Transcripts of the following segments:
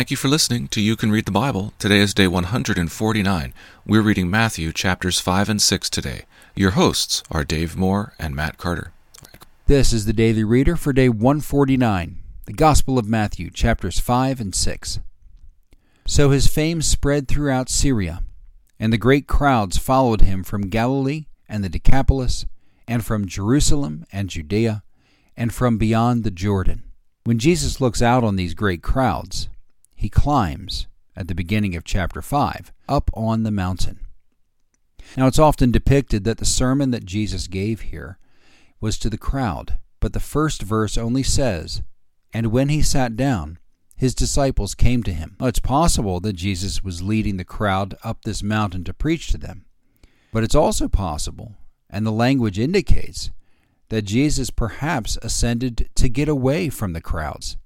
Thank you for listening to You Can Read the Bible. Today is day 149. We're reading Matthew chapters 5 and 6 today. Your hosts are Dave Moore and Matt Carter. This is the Daily Reader for day 149, the Gospel of Matthew, chapters 5 and 6. So his fame spread throughout Syria, and the great crowds followed him from Galilee and the Decapolis, and from Jerusalem and Judea, and from beyond the Jordan. When Jesus looks out on these great crowds, he climbs, at the beginning of chapter 5, up on the mountain. Now, it's often depicted that the sermon that Jesus gave here was to the crowd, but the first verse only says, And when he sat down, his disciples came to him. It's possible that Jesus was leading the crowd up this mountain to preach to them, but it's also possible, and the language indicates, that Jesus perhaps ascended to get away from the crowds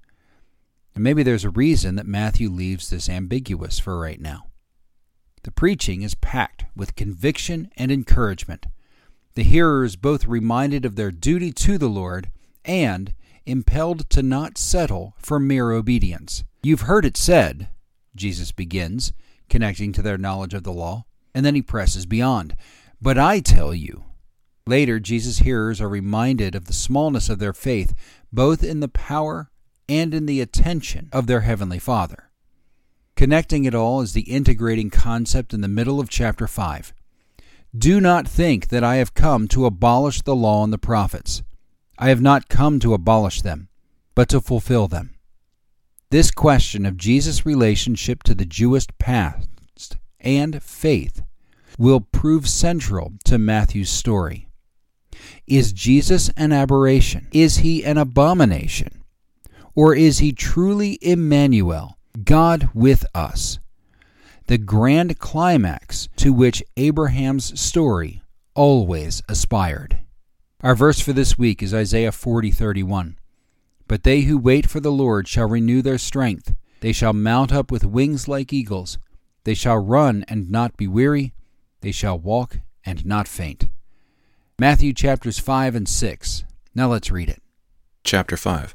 and maybe there's a reason that Matthew leaves this ambiguous for right now. The preaching is packed with conviction and encouragement. The hearer is both reminded of their duty to the Lord and impelled to not settle for mere obedience. You've heard it said, Jesus begins, connecting to their knowledge of the law, and then he presses beyond. But I tell you, Later, Jesus' hearers are reminded of the smallness of their faith, both in the power and in the attention of their Heavenly Father. Connecting it all is the integrating concept in the middle of chapter 5. Do not think that I have come to abolish the law and the prophets. I have not come to abolish them, but to fulfill them. This question of Jesus' relationship to the Jewish past and faith will prove central to Matthew's story. Is Jesus an aberration? Is he an abomination? Or is he truly Emmanuel, God with us? The grand climax to which Abraham's story always aspired. Our verse for this week is Isaiah 40:31. But they who wait for the Lord shall renew their strength. They shall mount up with wings like eagles. They shall run and not be weary. They shall walk and not faint. Matthew chapters 5 and 6. Now let's read it. Chapter 5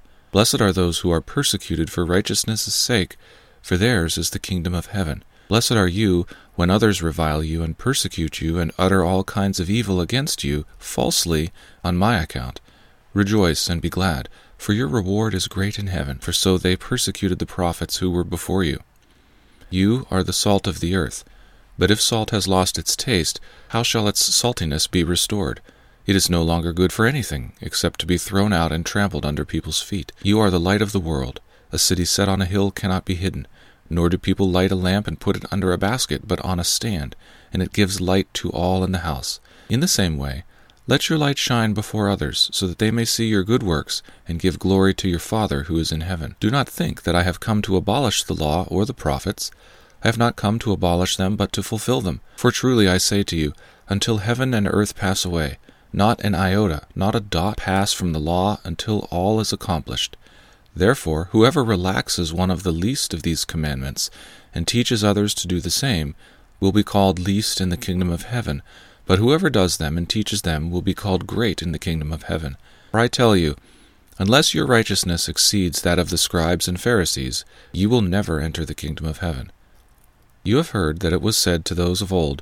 Blessed are those who are persecuted for righteousness' sake, for theirs is the kingdom of heaven. Blessed are you when others revile you and persecute you and utter all kinds of evil against you falsely on my account. Rejoice and be glad, for your reward is great in heaven, for so they persecuted the prophets who were before you. You are the salt of the earth. But if salt has lost its taste, how shall its saltiness be restored? It is no longer good for anything, except to be thrown out and trampled under people's feet. You are the light of the world. A city set on a hill cannot be hidden. Nor do people light a lamp and put it under a basket, but on a stand, and it gives light to all in the house. In the same way, let your light shine before others, so that they may see your good works, and give glory to your Father who is in heaven. Do not think that I have come to abolish the law or the prophets. I have not come to abolish them, but to fulfill them. For truly I say to you, until heaven and earth pass away, not an iota, not a dot pass from the law until all is accomplished. Therefore, whoever relaxes one of the least of these commandments and teaches others to do the same will be called least in the kingdom of heaven, but whoever does them and teaches them will be called great in the kingdom of heaven. For I tell you, unless your righteousness exceeds that of the scribes and Pharisees, you will never enter the kingdom of heaven. You have heard that it was said to those of old,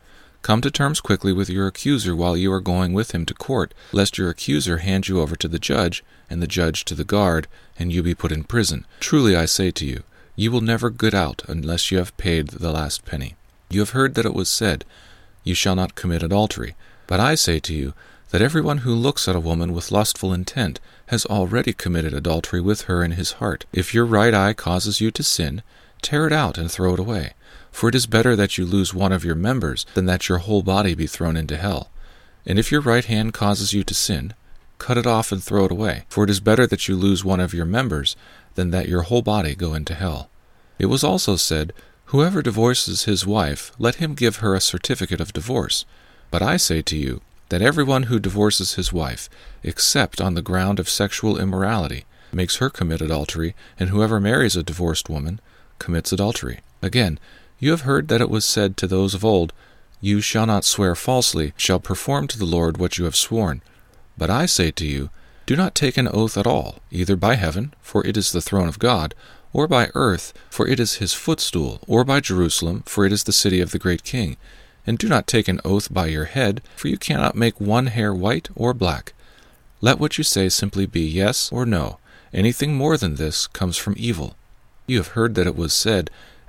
Come to terms quickly with your accuser while you are going with him to court, lest your accuser hand you over to the judge, and the judge to the guard, and you be put in prison. Truly I say to you, you will never get out unless you have paid the last penny. You have heard that it was said, You shall not commit adultery. But I say to you, that everyone who looks at a woman with lustful intent has already committed adultery with her in his heart. If your right eye causes you to sin, tear it out and throw it away. For it is better that you lose one of your members than that your whole body be thrown into hell. And if your right hand causes you to sin, cut it off and throw it away. For it is better that you lose one of your members than that your whole body go into hell. It was also said, Whoever divorces his wife, let him give her a certificate of divorce. But I say to you, that everyone who divorces his wife, except on the ground of sexual immorality, makes her commit adultery, and whoever marries a divorced woman commits adultery. Again, you have heard that it was said to those of old, You shall not swear falsely, shall perform to the Lord what you have sworn. But I say to you, Do not take an oath at all, either by heaven, for it is the throne of God, or by earth, for it is his footstool, or by Jerusalem, for it is the city of the great king. And do not take an oath by your head, for you cannot make one hair white or black. Let what you say simply be yes or no. Anything more than this comes from evil. You have heard that it was said,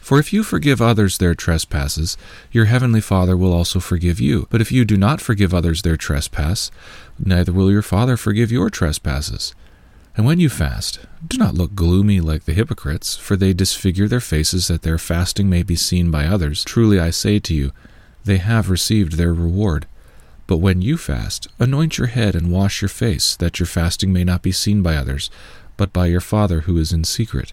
For if you forgive others their trespasses, your heavenly Father will also forgive you. But if you do not forgive others their trespass, neither will your Father forgive your trespasses. And when you fast, do not look gloomy like the hypocrites, for they disfigure their faces that their fasting may be seen by others. Truly I say to you, they have received their reward. But when you fast, anoint your head and wash your face, that your fasting may not be seen by others, but by your Father who is in secret.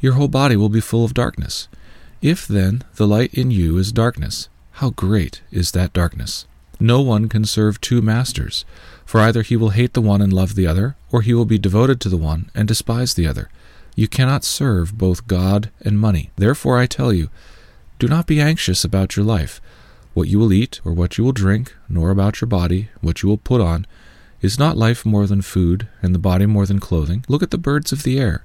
your whole body will be full of darkness. If then the light in you is darkness, how great is that darkness! No one can serve two masters, for either he will hate the one and love the other, or he will be devoted to the one and despise the other. You cannot serve both God and money. Therefore I tell you, do not be anxious about your life, what you will eat or what you will drink, nor about your body, what you will put on. Is not life more than food, and the body more than clothing? Look at the birds of the air.